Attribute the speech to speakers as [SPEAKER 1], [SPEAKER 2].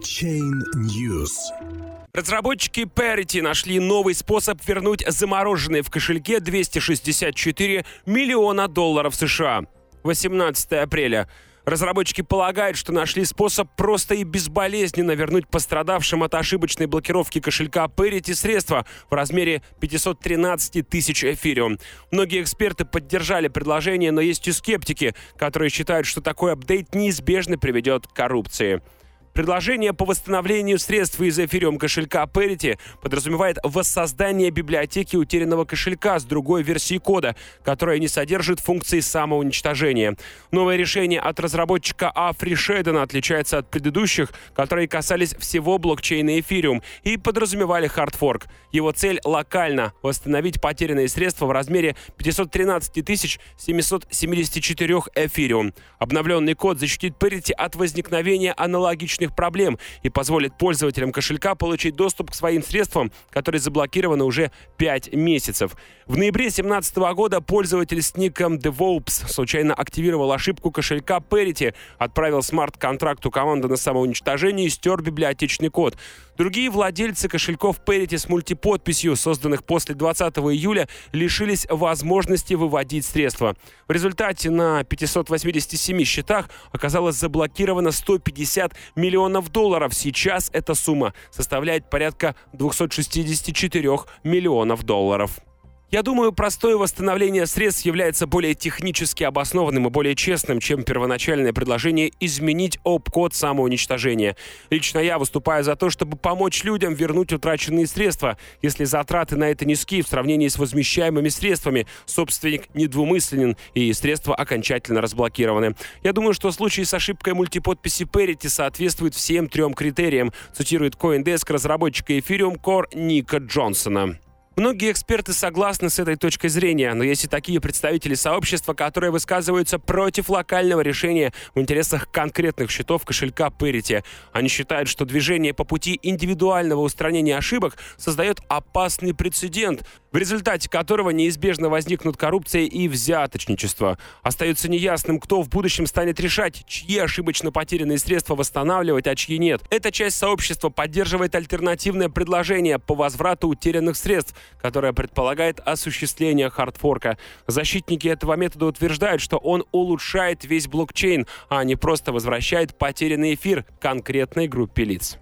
[SPEAKER 1] Chain News.
[SPEAKER 2] Разработчики Parity нашли новый способ вернуть замороженные в кошельке 264 миллиона долларов США. 18 апреля. Разработчики полагают, что нашли способ просто и безболезненно вернуть пострадавшим от ошибочной блокировки кошелька Parity средства в размере 513 тысяч эфириум. Многие эксперты поддержали предложение, но есть и скептики, которые считают, что такой апдейт неизбежно приведет к коррупции. Предложение по восстановлению средств из эфириум кошелька Parity подразумевает воссоздание библиотеки утерянного кошелька с другой версией кода, которая не содержит функции самоуничтожения. Новое решение от разработчика Афри Шейдена отличается от предыдущих, которые касались всего блокчейна эфириум и подразумевали хардфорк. Его цель локально – восстановить потерянные средства в размере 513 774 эфириум. Обновленный код защитит Parity от возникновения аналогичных личных проблем и позволит пользователям кошелька получить доступ к своим средствам, которые заблокированы уже 5 месяцев. В ноябре 2017 года пользователь с ником DevOps случайно активировал ошибку кошелька Parity, отправил смарт-контракту команды на самоуничтожение и стер библиотечный код. Другие владельцы кошельков Parity с мультиподписью, созданных после 20 июля, лишились возможности выводить средства. В результате на 587 счетах оказалось заблокировано 150 миллионов долларов. Сейчас эта сумма составляет порядка 264 миллионов долларов. Я думаю, простое восстановление средств является более технически обоснованным и более честным, чем первоначальное предложение изменить ОП-код самоуничтожения. Лично я выступаю за то, чтобы помочь людям вернуть утраченные средства. Если затраты на это низкие в сравнении с возмещаемыми средствами, собственник недвумысленен и средства окончательно разблокированы. Я думаю, что случай с ошибкой мультиподписи Parity соответствует всем трем критериям, цитирует CoinDesk разработчика Ethereum Core Ника Джонсона. Многие эксперты согласны с этой точкой зрения, но есть и такие представители сообщества, которые высказываются против локального решения в интересах конкретных счетов кошелька Parity. Они считают, что движение по пути индивидуального устранения ошибок создает опасный прецедент, в результате которого неизбежно возникнут коррупция и взяточничество. Остается неясным, кто в будущем станет решать, чьи ошибочно потерянные средства восстанавливать, а чьи нет. Эта часть сообщества поддерживает альтернативное предложение по возврату утерянных средств, которое предполагает осуществление хардфорка. Защитники этого метода утверждают, что он улучшает весь блокчейн, а не просто возвращает потерянный эфир конкретной группе лиц.